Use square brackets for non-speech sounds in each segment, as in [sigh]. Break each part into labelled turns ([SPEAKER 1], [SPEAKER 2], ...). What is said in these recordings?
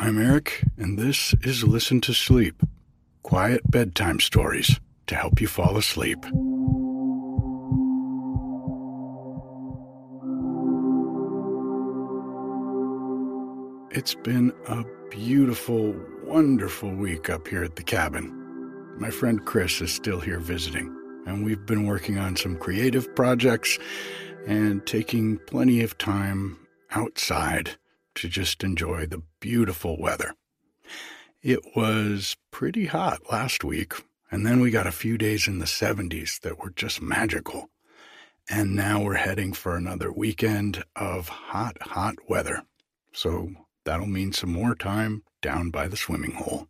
[SPEAKER 1] I'm Erik, and this is Listen to Sleep quiet bedtime stories to help you fall asleep. It's been a beautiful, wonderful week up here at the cabin. My friend Chris is still here visiting, and we've been working on some creative projects and taking plenty of time outside to just enjoy the beautiful weather. It was pretty hot last week, and then we got a few days in the 70s that were just magical. And now we're heading for another weekend of hot, hot weather. So that'll mean some more time down by the swimming hole.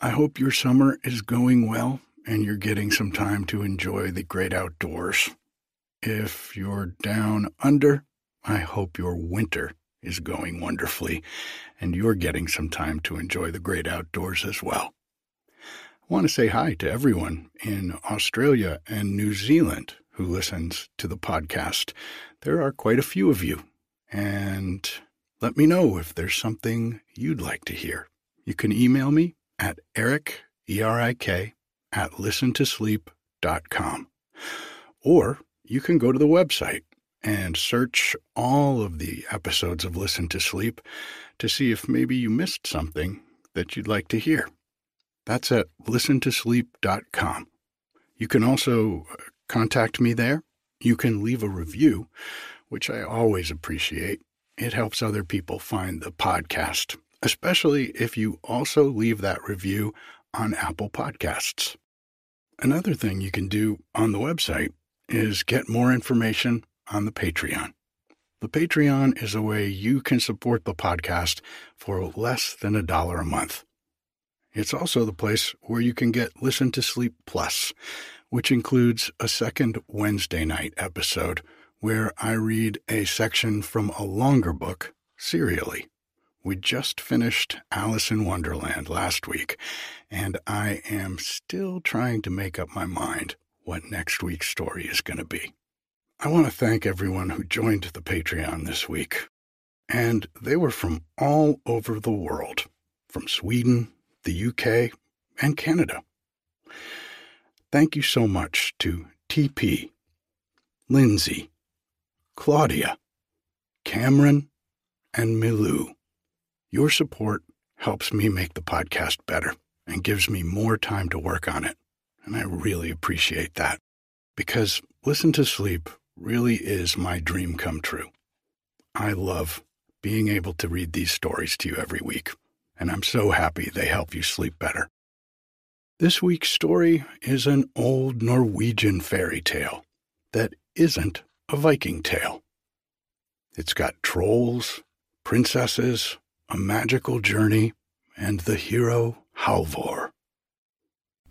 [SPEAKER 1] I hope your summer is going well and you're getting some time to enjoy the great outdoors. If you're down under, I hope your winter is going wonderfully and you're getting some time to enjoy the great outdoors as well. I want to say hi to everyone in Australia and New Zealand who listens to the podcast. There are quite a few of you, and let me know if there's something you'd like to hear. You can email me at erik, E-R-I-K, at listen to listentosleep.com. Or you can go to the website and search all of the episodes of Listen to Sleep to see if maybe you missed something that you'd like to hear. That's at listentosleep.com. You can also uh, contact me there. You can leave a review, which I always appreciate it helps other people find the podcast, especially if you also leave that review on Apple Podcasts. Another thing you can do on the website is get more information on the Patreon. The Patreon is a way you can support the podcast for less than a dollar a month. It's also the place where you can get Listen to Sleep Plus, which includes a second Wednesday night episode where I read a section from a longer book serially. We just finished Alice in Wonderland last week, and I am still trying to make up my mind what next week's story is going to be. I want to thank everyone who joined the Patreon this week. And they were from all over the world, from Sweden, the UK, and Canada. Thank you so much to TP, Lindsay, Claudia, Cameron, and Milou. Your support helps me make the podcast better and gives me more time to work on it. And I really appreciate that because Listen to Sleep really is my dream come true. I love being able to read these stories to you every week, and I'm so happy they help you sleep better. This week's story is an old Norwegian fairy tale that isn't a Viking tale. It's got trolls, princesses, a magical journey, and the hero Halvor.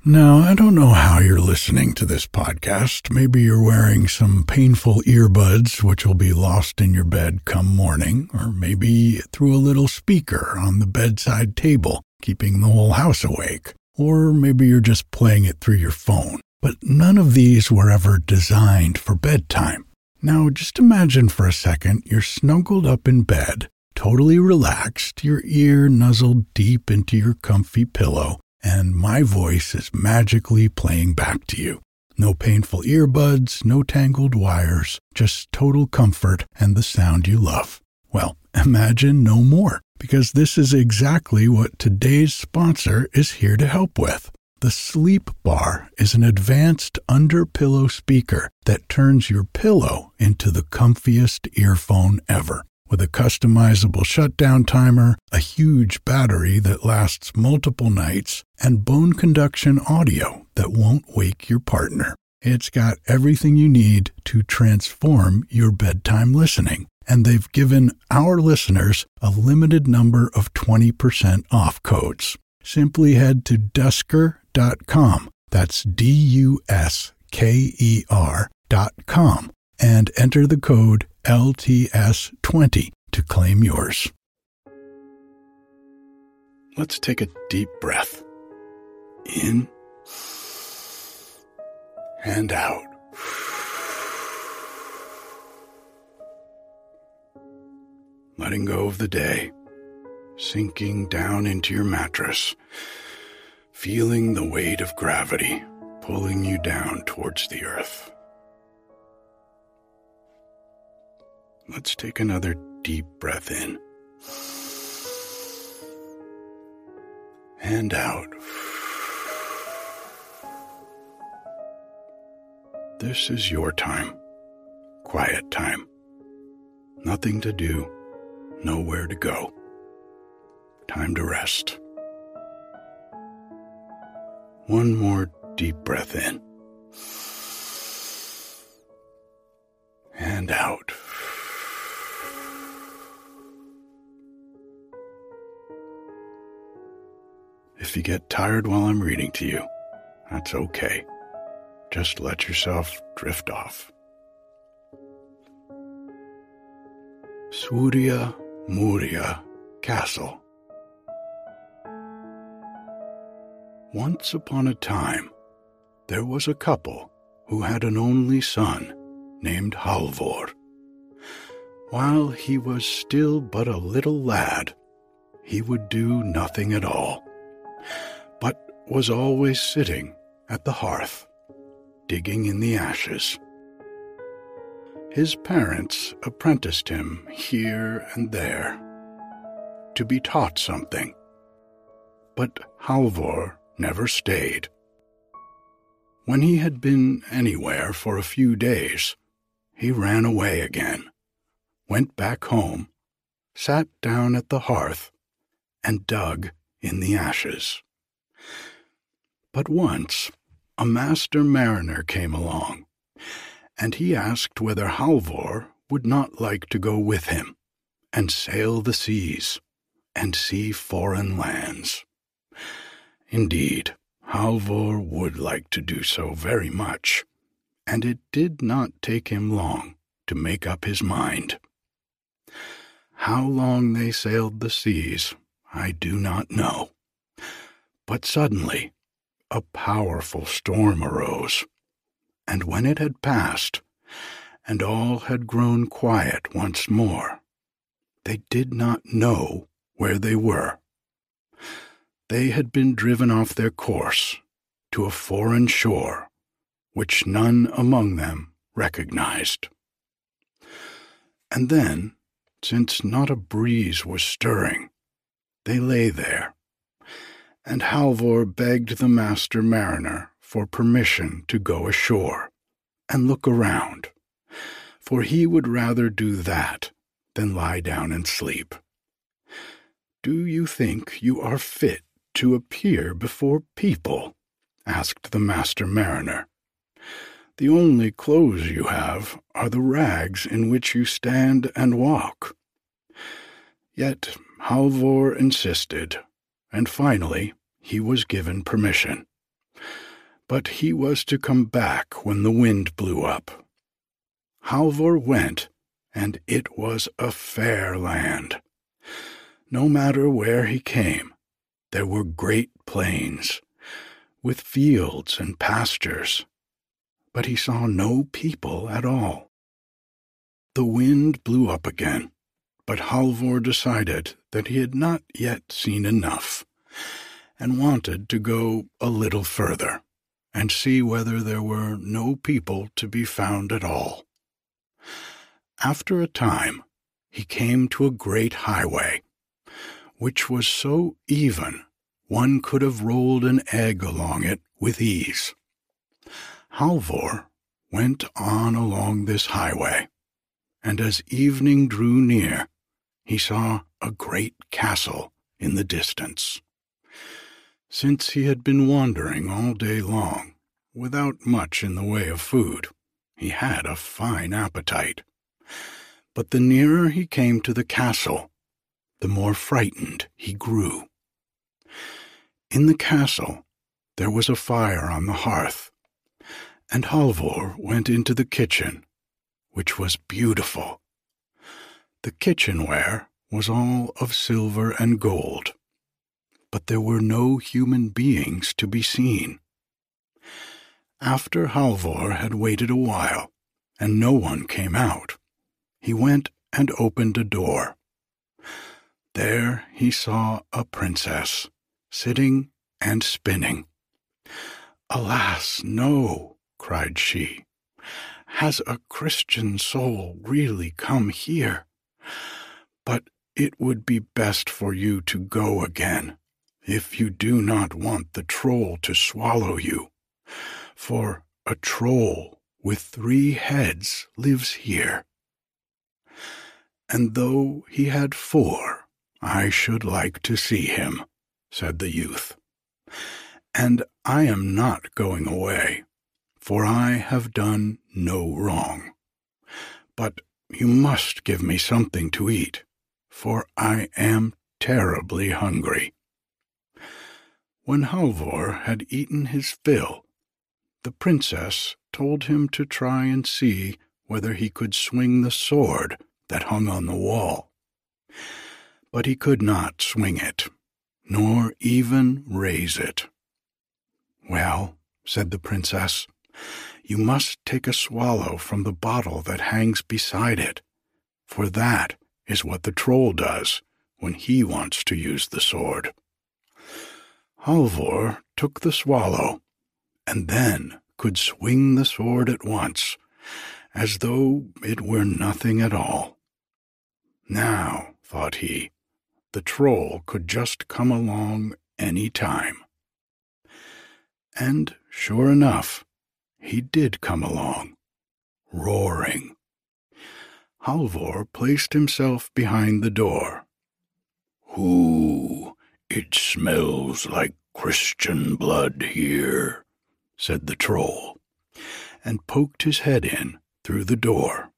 [SPEAKER 1] Now, I don't know how you're listening to this podcast. Maybe you're wearing some painful earbuds, which will be lost in your bed come morning, or maybe through a little speaker on the bedside table, keeping the whole house awake. Or maybe you're just playing it through your phone. But none of these were ever designed for bedtime. Now, just imagine for a second you're snuggled up in bed, totally relaxed, your ear nuzzled deep into your comfy pillow, and my voice is magically playing back to you. No painful earbuds, no tangled wires, just total comfort and the sound you love. Well, [laughs] imagine no more, because this is exactly what today's sponsor is here to help with. The Sleep Bar is an advanced under pillow speaker that turns your pillow into the comfiest earphone ever with a customizable shutdown timer, a huge battery that lasts multiple nights, and bone conduction audio that won't wake your partner. It's got everything you need to transform your bedtime listening. And they've given our listeners a limited number of 20% off codes. Simply head to dusker.com. That's D U S K E R.com and enter the code LTS20 to claim yours. Let's take a deep breath in and out. Letting go of the day, sinking down into your mattress, feeling the weight of gravity pulling you down towards the earth. Let's take another deep breath in and out. This is your time, quiet time. Nothing to do, nowhere to go. Time to rest. One more deep breath in and out. If you get tired while I'm reading to you, that's okay. Just let yourself drift off. Soria Moria Castle. Once upon a time, there was a couple who had an only son named Halvor. While he was still but a little lad, he would do nothing at all was always sitting at the hearth, digging in the ashes. His parents apprenticed him here and there to be taught something, but Halvor never stayed. When he had been anywhere for a few days, he ran away again, went back home, sat down at the hearth, and dug in the ashes. But once a master mariner came along, and he asked whether Halvor would not like to go with him and sail the seas and see foreign lands. Indeed, Halvor would like to do so very much, and it did not take him long to make up his mind. How long they sailed the seas I do not know. But suddenly, a powerful storm arose, and when it had passed, and all had grown quiet once more, they did not know where they were. They had been driven off their course to a foreign shore, which none among them recognized. And then, since not a breeze was stirring, they lay there, and Halvor begged the master mariner for permission to go ashore and look around, for he would rather do that than lie down and sleep. Do you think you are fit to appear before people? asked the master mariner. The only clothes you have are the rags in which you stand and walk. Yet Halvor insisted, and finally he was given permission. But he was to come back when the wind blew up. Halvor went, and it was a fair land. No matter where he came, there were great plains, with fields and pastures, but he saw no people at all. The wind blew up again, but Halvor decided that he had not yet seen enough, and wanted to go a little further and see whether there were no people to be found at all. After a time, he came to a great highway, which was so even one could have rolled an egg along it with ease. Halvor went on along this highway, and as evening drew near, he saw a great castle in the distance. Since he had been wandering all day long, without much in the way of food, he had a fine appetite. But the nearer he came to the castle, the more frightened he grew. In the castle there was a fire on the hearth, and Halvor went into the kitchen, which was beautiful. The kitchenware was all of silver and gold, but there were no human beings to be seen. After Halvor had waited a while, and no one came out, he went and opened a door. There he saw a princess sitting and spinning. Alas, no, cried she. Has a Christian soul really come here? But it would be best for you to go again, if you do not want the troll to swallow you. For a troll with three heads lives here. And though he had four, I should like to see him said the youth. And I am not going away, for I have done no wrong. But you must give me something to eat, for I am terribly hungry. When Halvor had eaten his fill, the princess told him to try and see whether he could swing the sword that hung on the wall. But he could not swing it nor even raise it. Well, said the princess, you must take a swallow from the bottle that hangs beside it, for that is what the troll does when he wants to use the sword. Halvor took the swallow, and then could swing the sword at once, as though it were nothing at all. Now, thought he, the troll could just come along any time. And sure enough, he did come along, roaring. Halvor placed himself behind the door. Who? It smells like Christian blood here, said the troll, and poked his head in through the door.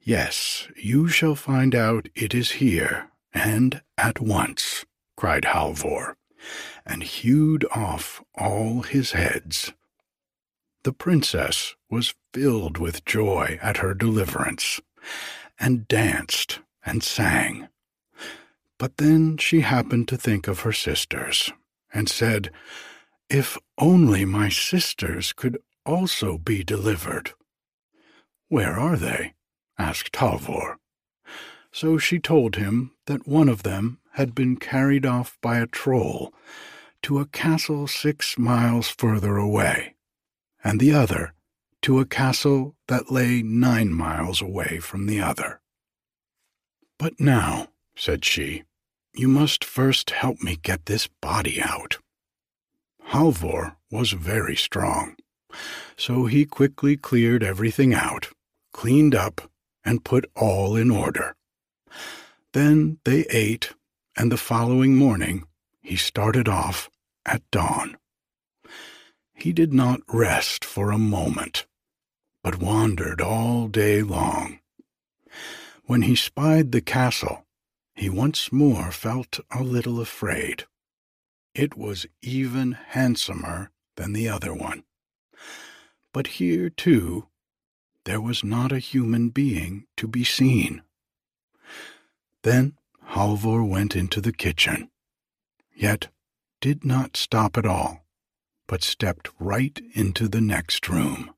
[SPEAKER 1] Yes, you shall find out it is here and at once, cried Halvor, and hewed off all his heads. The princess was filled with joy at her deliverance, and danced and sang. But then she happened to think of her sisters, and said, If only my sisters could also be delivered. Where are they? asked Halvor. So she told him that one of them had been carried off by a troll to a castle six miles further away, and the other to a castle that lay nine miles away from the other. But now, said she, you must first help me get this body out. Halvor was very strong, so he quickly cleared everything out, cleaned up, and put all in order. Then they ate, and the following morning he started off at dawn. He did not rest for a moment, but wandered all day long. When he spied the castle, he once more felt a little afraid. It was even handsomer than the other one. But here, too, there was not a human being to be seen. Then Halvor went into the kitchen, yet did not stop at all, but stepped right into the next room.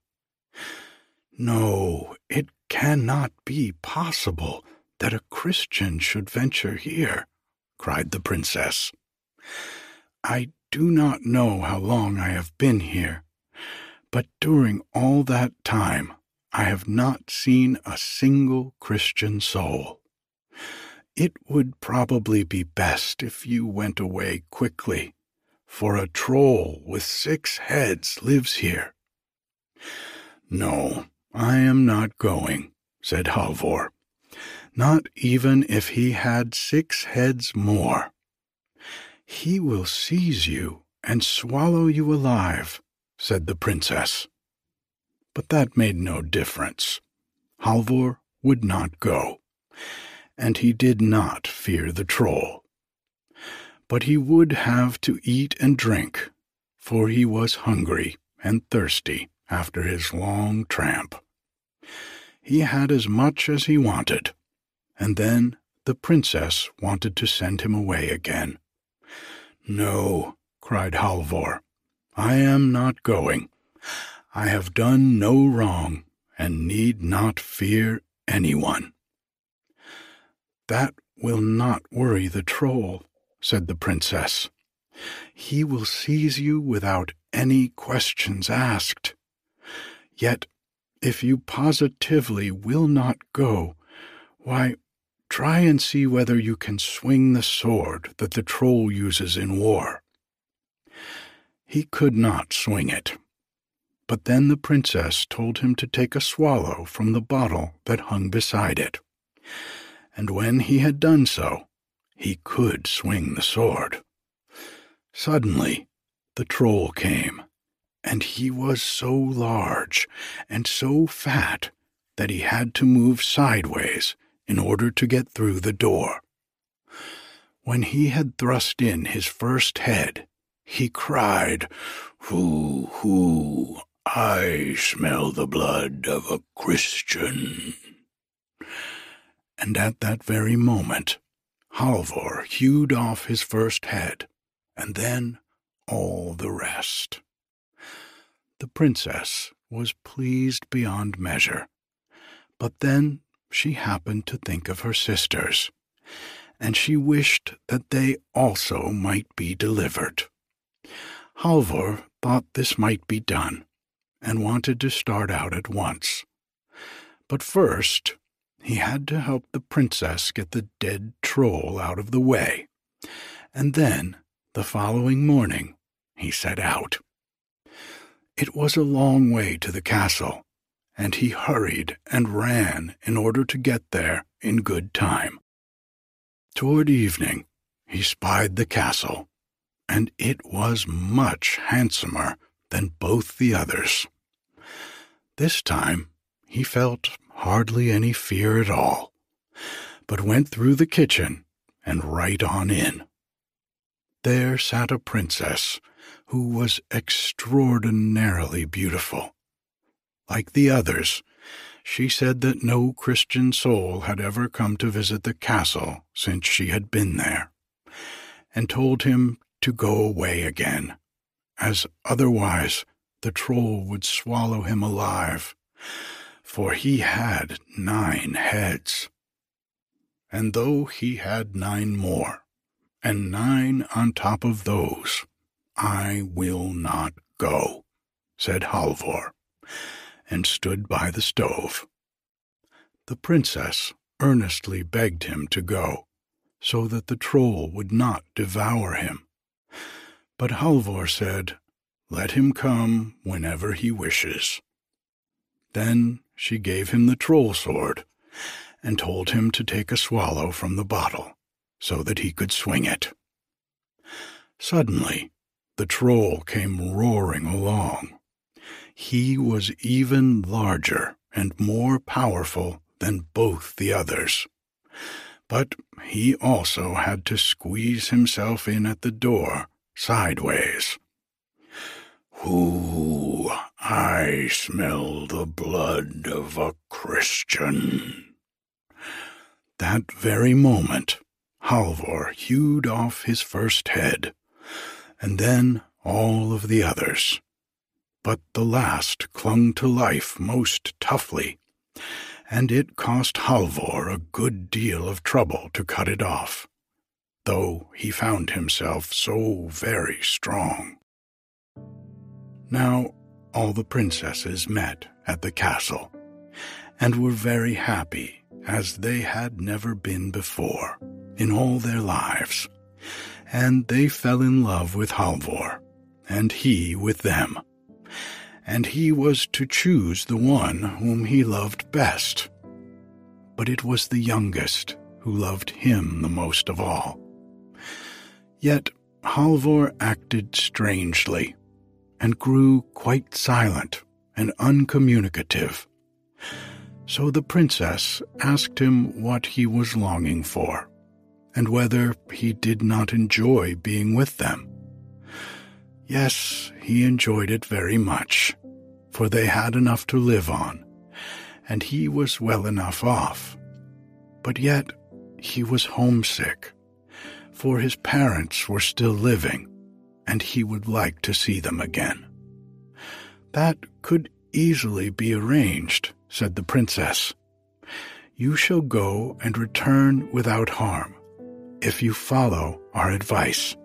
[SPEAKER 1] No, it cannot be possible that a Christian should venture here, cried the princess. I do not know how long I have been here, but during all that time I have not seen a single Christian soul. It would probably be best if you went away quickly, for a troll with six heads lives here. No, I am not going, said Halvor, not even if he had six heads more. He will seize you and swallow you alive, said the princess. But that made no difference. Halvor would not go, and he did not fear the troll. But he would have to eat and drink, for he was hungry and thirsty after his long tramp. He had as much as he wanted, and then the princess wanted to send him away again. No, cried Halvor, I am not going. I have done no wrong, and need not fear anyone. That will not worry the troll, said the princess. He will seize you without any questions asked. Yet, if you positively will not go, why, try and see whether you can swing the sword that the troll uses in war. He could not swing it. But then the princess told him to take a swallow from the bottle that hung beside it. And when he had done so, he could swing the sword. Suddenly, the troll came, and he was so large and so fat that he had to move sideways in order to get through the door. When he had thrust in his first head, he cried, Hoo, hoo, I smell the blood of a Christian. And at that very moment, Halvor hewed off his first head, and then all the rest. The princess was pleased beyond measure, but then she happened to think of her sisters, and she wished that they also might be delivered. Halvor thought this might be done, and wanted to start out at once. But first, he had to help the princess get the dead troll out of the way, and then, the following morning, he set out. It was a long way to the castle, and he hurried and ran in order to get there in good time. Toward evening, he spied the castle, and it was much handsomer than both the others. This time he felt hardly any fear at all, but went through the kitchen and right on in. There sat a princess who was extraordinarily beautiful. Like the others, she said that no Christian soul had ever come to visit the castle since she had been there, and told him to go away again, as otherwise the troll would swallow him alive, for he had nine heads. And though he had nine more, and nine on top of those, I will not go, said Halvor, and stood by the stove. The princess earnestly begged him to go, so that the troll would not devour him. But Halvor said, Let him come whenever he wishes. Then she gave him the troll sword, and told him to take a swallow from the bottle, so that he could swing it. Suddenly, the troll came roaring along. He was even larger and more powerful than both the others. But he also had to squeeze himself in at the door sideways. Who I smell the blood of a Christian. That very moment, Halvor hewed off his first head, and then all of the others. But the last clung to life most toughly, and it cost Halvor a good deal of trouble to cut it off, though he found himself so very strong. Now all the princesses met at the castle, and were very happy as they had never been before in all their lives, and they fell in love with Halvor, and he with them, and he was to choose the one whom he loved best. But it was the youngest who loved him the most of all. Yet Halvor acted strangely and grew quite silent and uncommunicative. So the princess asked him what he was longing for, and whether he did not enjoy being with them. Yes, he enjoyed it very much, for they had enough to live on, and he was well enough off. But yet he was homesick, for his parents were still living, and he would like to see them again. That could easily be arranged, said the princess. You shall go and return without harm, if you follow our advice.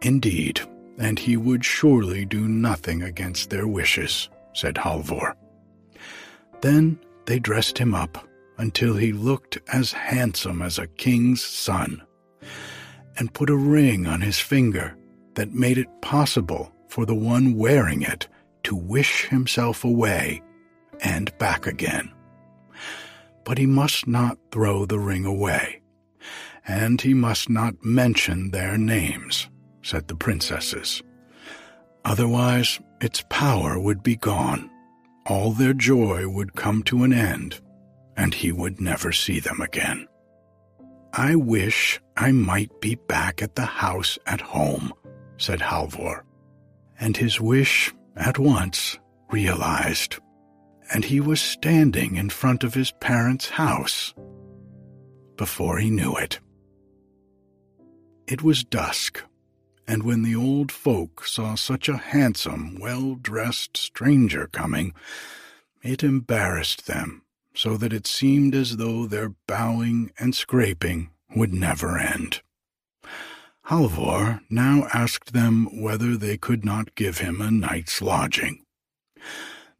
[SPEAKER 1] Indeed, and he would surely do nothing against their wishes, said Halvor. Then they dressed him up until he looked as handsome as a king's son and put a ring on his finger that made it possible for the one wearing it to wish himself away and back again. But he must not throw the ring away, and he must not mention their names, said the princesses. Otherwise, its power would be gone, all their joy would come to an end, and he would never see them again. I wish I might be back at the house at home, said Halvor, and his wish at once realized, and he was standing in front of his parents' house before he knew it. It was dusk, and when the old folk saw such a handsome, well dressed stranger coming, it embarrassed them so that it seemed as though their bowing and scraping would never end. Halvor now asked them whether they could not give him a night's lodging.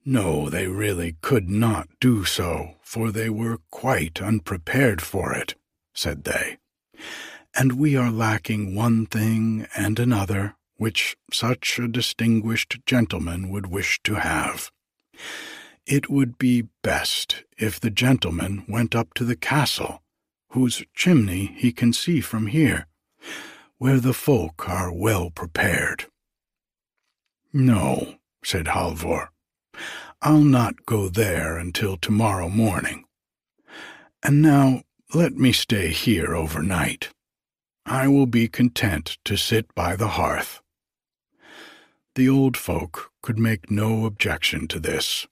[SPEAKER 1] No, they really could not do so, for they were quite unprepared for it, said they. And we are lacking one thing and another which such a distinguished gentleman would wish to have. It would be best if the gentleman went up to the castle, whose chimney he can see from here, where the folk are well prepared. No, said Halvor, I'll not go there until tomorrow morning. And now let me stay here overnight. I will be content to sit by the hearth. The old folk could make no objection to this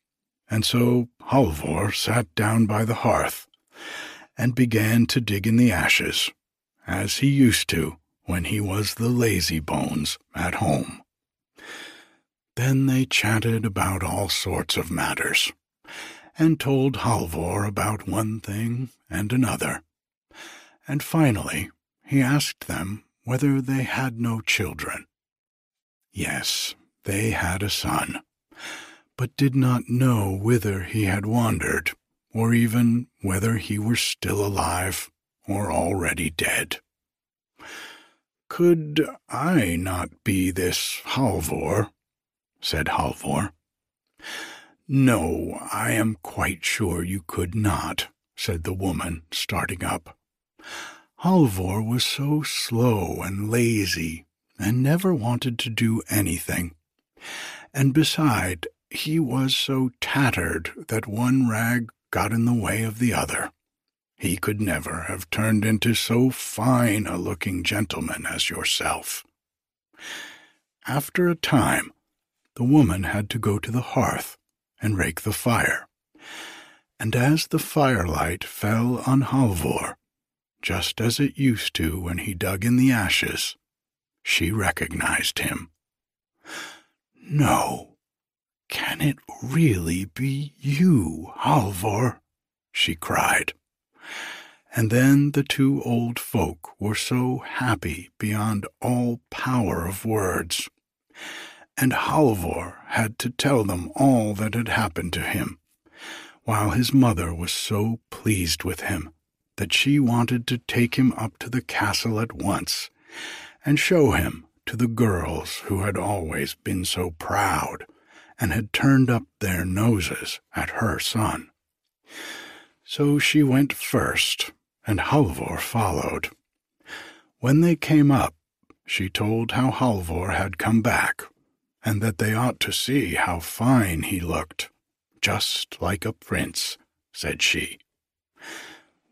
[SPEAKER 1] and so Halvor sat down by the hearth and began to dig in the ashes, as he used to when he was the lazy bones at home. Then they chatted about all sorts of matters, and told Halvor about one thing and another, and finally he asked them whether they had no children. Yes, they had a son but did not know whither he had wandered, or even whether he were still alive or already dead. Could I not be this Halvor? said Halvor. No, I am quite sure you could not, said the woman, starting up. Halvor was so slow and lazy and never wanted to do anything. And beside, he was so tattered that one rag got in the way of the other. He could never have turned into so fine a looking gentleman as yourself. After a time, the woman had to go to the hearth and rake the fire. And as the firelight fell on Halvor, just as it used to when he dug in the ashes, she recognized him. No, can it really be you, Halvor? she cried. And then the two old folk were so happy beyond all power of words. And Halvor had to tell them all that had happened to him, while his mother was so pleased with him that she wanted to take him up to the castle at once and show him to the girls who had always been so proud and had turned up their noses at her son. So she went first, and Halvor followed. When they came up, she told how Halvor had come back, and that they ought to see how fine he looked, just like a prince, said she.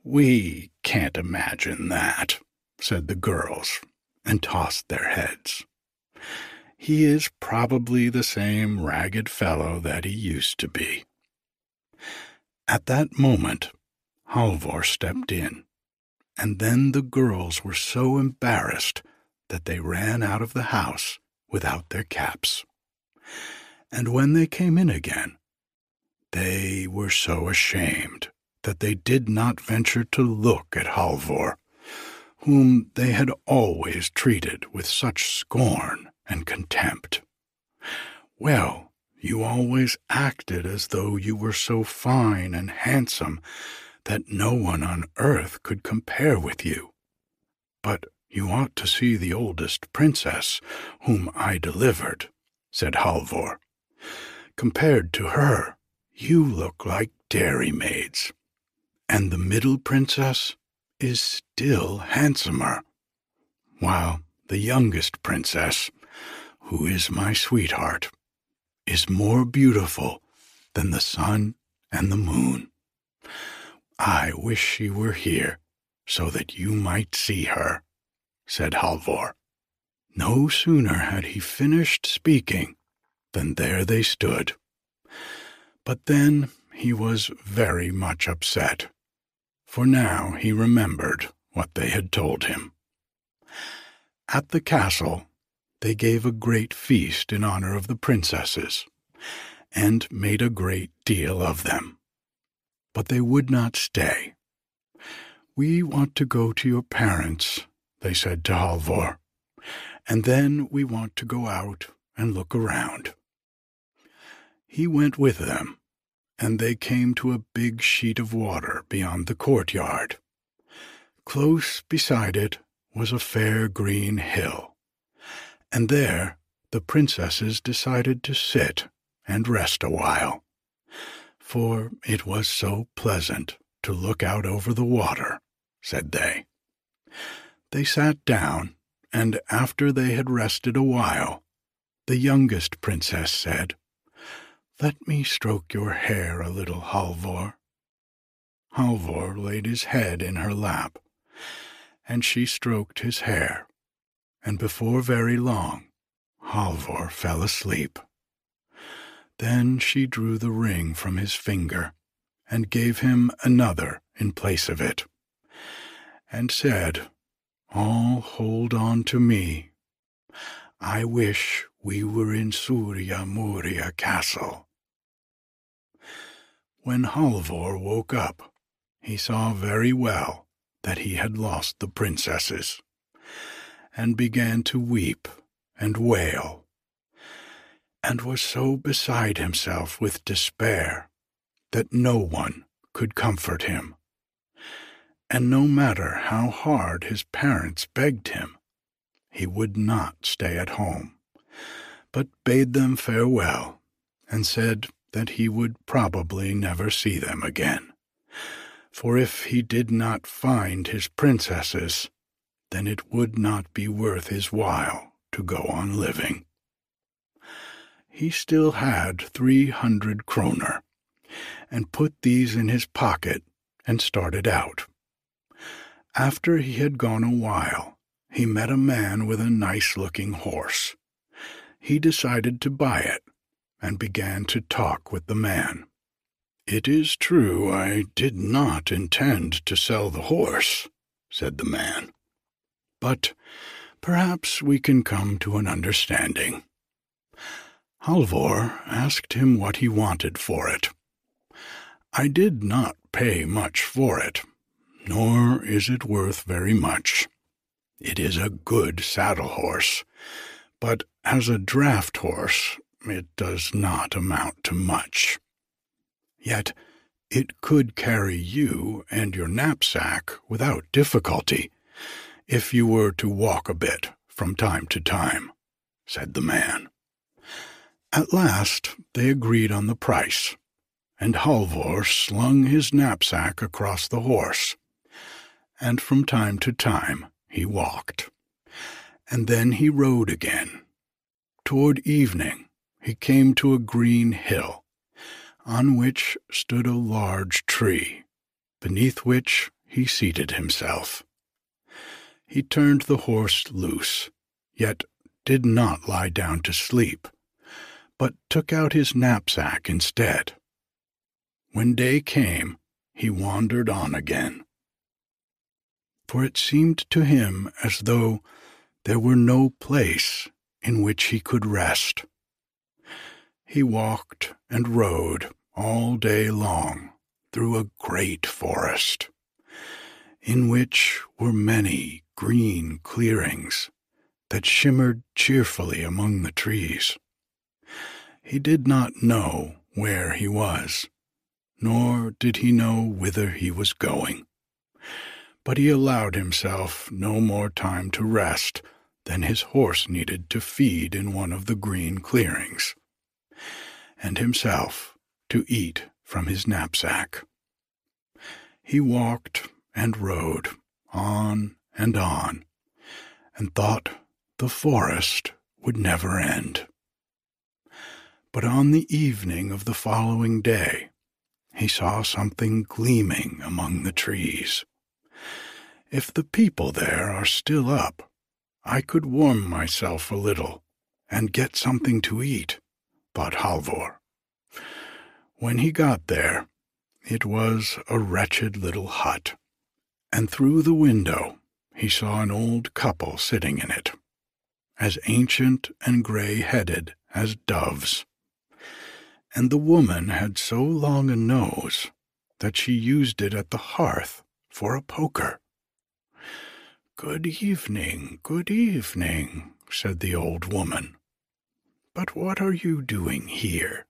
[SPEAKER 1] We can't imagine that, said the girls, and tossed their heads. He is probably the same ragged fellow that he used to be. At that moment, Halvor stepped in, and then the girls were so embarrassed that they ran out of the house without their caps. And when they came in again, they were so ashamed that they did not venture to look at Halvor, whom they had always treated with such scorn and contempt. Well, you always acted as though you were so fine and handsome that no one on earth could compare with you. But you ought to see the oldest princess, whom I delivered, said Halvor. Compared to her, you look like dairymaids. And the middle princess is still handsomer, while the youngest princess, who is my sweetheart, is more beautiful than the sun and the moon. I wish she were here so that you might see her, said Halvor. No sooner had he finished speaking than there they stood. But then he was very much upset, for now he remembered what they had told him. At the castle, they gave a great feast in honor of the princesses, and made a great deal of them. But they would not stay. We want to go to your parents, they said to Halvor, and then we want to go out and look around. He went with them, and they came to a big sheet of water beyond the courtyard. Close beside it was a fair green hill, and there the princesses decided to sit and rest a while, for it was so pleasant to look out over the water, said they. They sat down, and after they had rested a while, the youngest princess said, let me stroke your hair a little, Halvor. Halvor laid his head in her lap, and she stroked his hair, and before very long Halvor fell asleep. Then she drew the ring from his finger, and gave him another in place of it, and said, All hold on to me. I wish we were in Soria Moria Castle. When Halvor woke up, he saw very well that he had lost the princesses, and began to weep and wail, and was so beside himself with despair that no one could comfort him. And no matter how hard his parents begged him, he would not stay at home, but bade them farewell, and said that he would probably never see them again. For if he did not find his princesses, then it would not be worth his while to go on living. He still had three hundred kroner, and put these in his pocket and started out. After he had gone a while, he met a man with a nice looking horse. He decided to buy it and began to talk with the man. It is true I did not intend to sell the horse, said the man, but perhaps we can come to an understanding. Halvor asked him what he wanted for it. I did not pay much for it, nor is it worth very much. It is a good saddle horse, but as a draft horse it does not amount to much. Yet it could carry you and your knapsack without difficulty if you were to walk a bit from time to time, said the man. At last they agreed on the price, and Halvor slung his knapsack across the horse, and from time to time he walked, and then he rode again. Toward evening he came to a green hill, on which stood a large tree, beneath which he seated himself. He turned the horse loose, yet did not lie down to sleep, but took out his knapsack instead. When day came, he wandered on again. For it seemed to him as though there were no place in which he could rest. He walked and rode all day long through a great forest, in which were many green clearings that shimmered cheerfully among the trees. He did not know where he was, nor did he know whither he was going. But he allowed himself no more time to rest than his horse needed to feed in one of the green clearings, and himself to eat from his knapsack. He walked and rode on and on, and thought the forest would never end. But on the evening of the following day, he saw something gleaming among the trees. If the people there are still up, I could warm myself a little and get something to eat, thought Halvor. When he got there, it was a wretched little hut, and through the window he saw an old couple sitting in it, as ancient and grey-headed as doves. And the woman had so long a nose that she used it at the hearth for a poker. Good evening, good evening, said the old woman. But what are you doing here?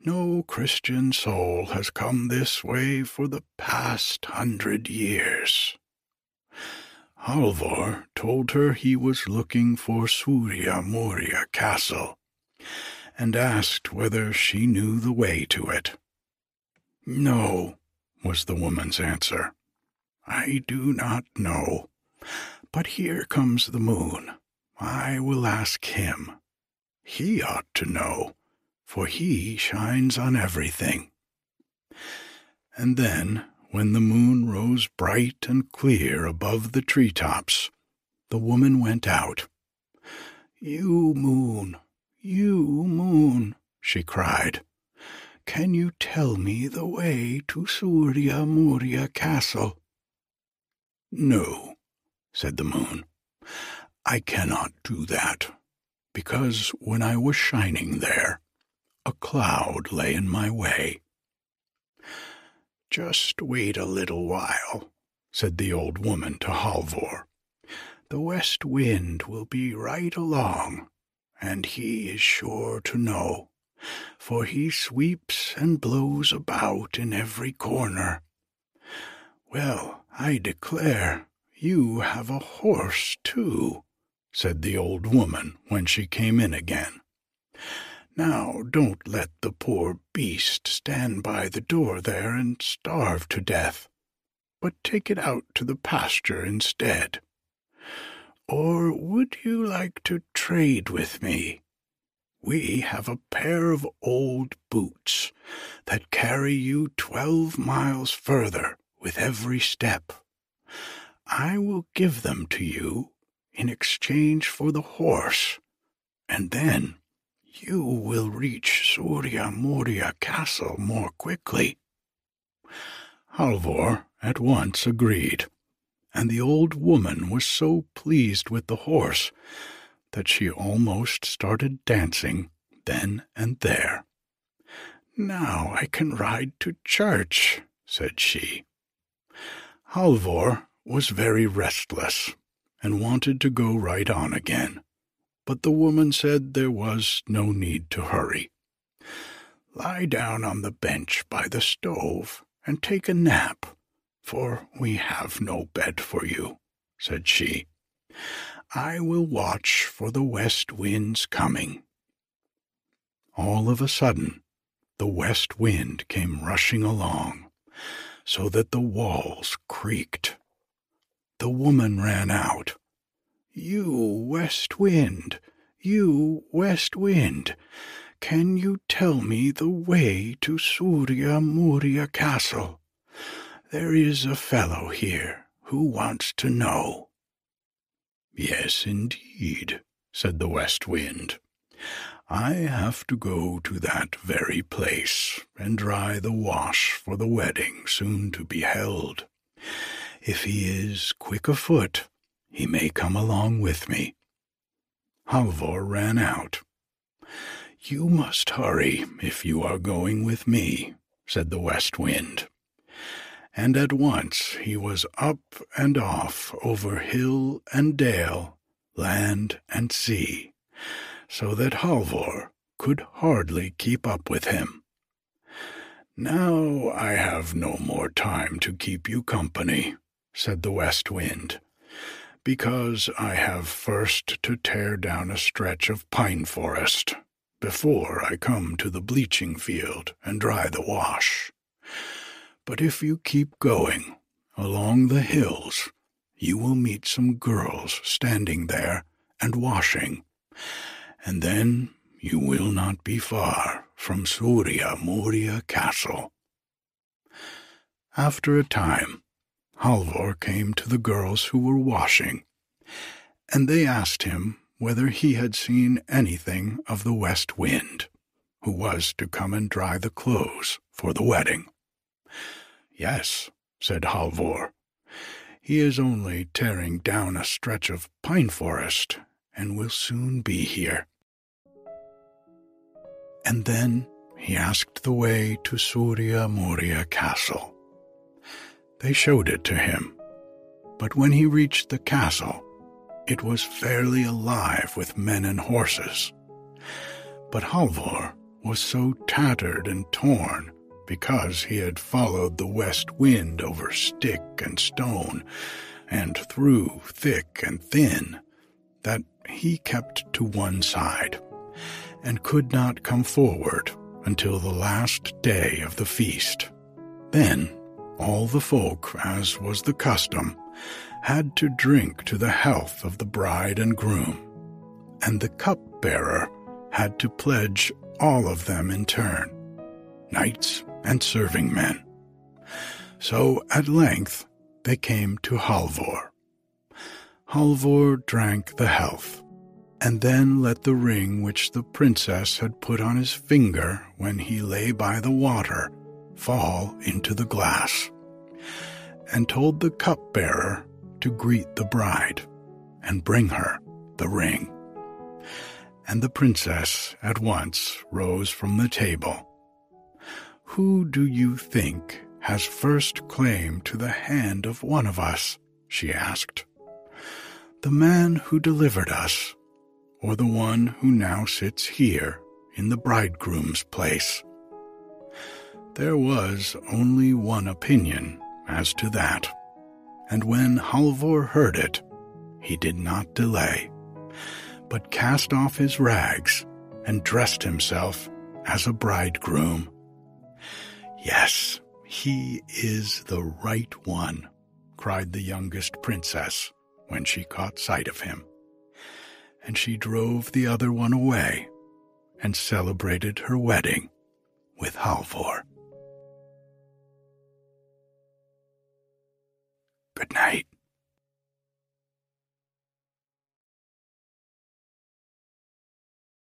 [SPEAKER 1] No Christian soul has come this way for the past hundred years. Halvor told her he was looking for Soria Moria Castle, and asked whether she knew the way to it. No, was the woman's answer. I do not know. But here comes the moon. I will ask him. He ought to know for he shines on everything. And then, when the moon rose bright and clear above the tree tops, the woman went out. You moon, you moon, she cried, can you tell me the way to Soria Moria Castle? No, said the moon, I cannot do that, because when I was shining there, a cloud lay in my way. Just wait a little while, said the old woman to Halvor. The west wind will be right along, and he is sure to know, for he sweeps and blows about in every corner. Well, I declare, you have a horse, too, said the old woman when she came in again. Now don't let the poor beast stand by the door there and starve to death, but take it out to the pasture instead. or would you like to trade with me? We have a pair of old boots that carry you twelve miles further with every step. I will give them to you in exchange for the horse, and then you will reach Soria Moria Castle more quickly. Halvor at once agreed, and the old woman was so pleased with the horse that she almost started dancing then and there. Now I can ride to church, said she. Halvor was very restless and wanted to go right on again, but the woman said there was no need to hurry. Lie down on the bench by the stove and take a nap, for we have no bed for you, said she. I will watch for the west wind's coming. All of a sudden, the west wind came rushing along, so that the walls creaked. The woman ran out. You, west wind, you, west wind, can you tell me the way to Soria Moria Castle? There is a fellow here who wants to know. Yes, indeed, said the West Wind. I have to go to that very place and dry the wash for the wedding soon to be held. If he is quick of foot, he may come along with me. Halvor ran out. You must hurry if you are going with me, said the West Wind and at once he was up and off over hill and dale, land and sea, so that Halvor could hardly keep up with him. Now I have no more time to keep you company, said the West Wind, because I have first to tear down a stretch of pine forest before I come to the bleaching field and dry the wash. But if you keep going along the hills, you will meet some girls standing there and washing, and then you will not be far from Soria Moria Castle. After a time, Halvor came to the girls who were washing, and they asked him whether he had seen anything of the west wind, who was to come and dry the clothes for the wedding. Yes, said Halvor. He is only tearing down a stretch of pine forest and will soon be here. And then he asked the way to Soria Moria Castle. They showed it to him, but when he reached the castle, it was fairly alive with men and horses. But Halvor was so tattered and torn because he had followed the west wind over stick and stone, and through thick and thin, that he kept to one side, and could not come forward until the last day of the feast. Then all the folk, as was the custom, had to drink to the health of the bride and groom, and the cup-bearer had to pledge all of them in turn, knights and serving men. So at length they came to Halvor. Halvor drank the health, and then let the ring which the princess had put on his finger when he lay by the water fall into the glass, and told the cupbearer to greet the bride and bring her the ring. And the princess at once rose from the table who do you think has first claim to the hand of one of us? she asked. The man who delivered us, or the one who now sits here in the bridegroom's place? There was only one opinion as to that, and when Halvor heard it, he did not delay, but cast off his rags and dressed himself as a bridegroom. Yes, he is the right one, cried the youngest princess, when she caught sight of him, and she drove the other one away and celebrated her wedding with Halvor. Good night.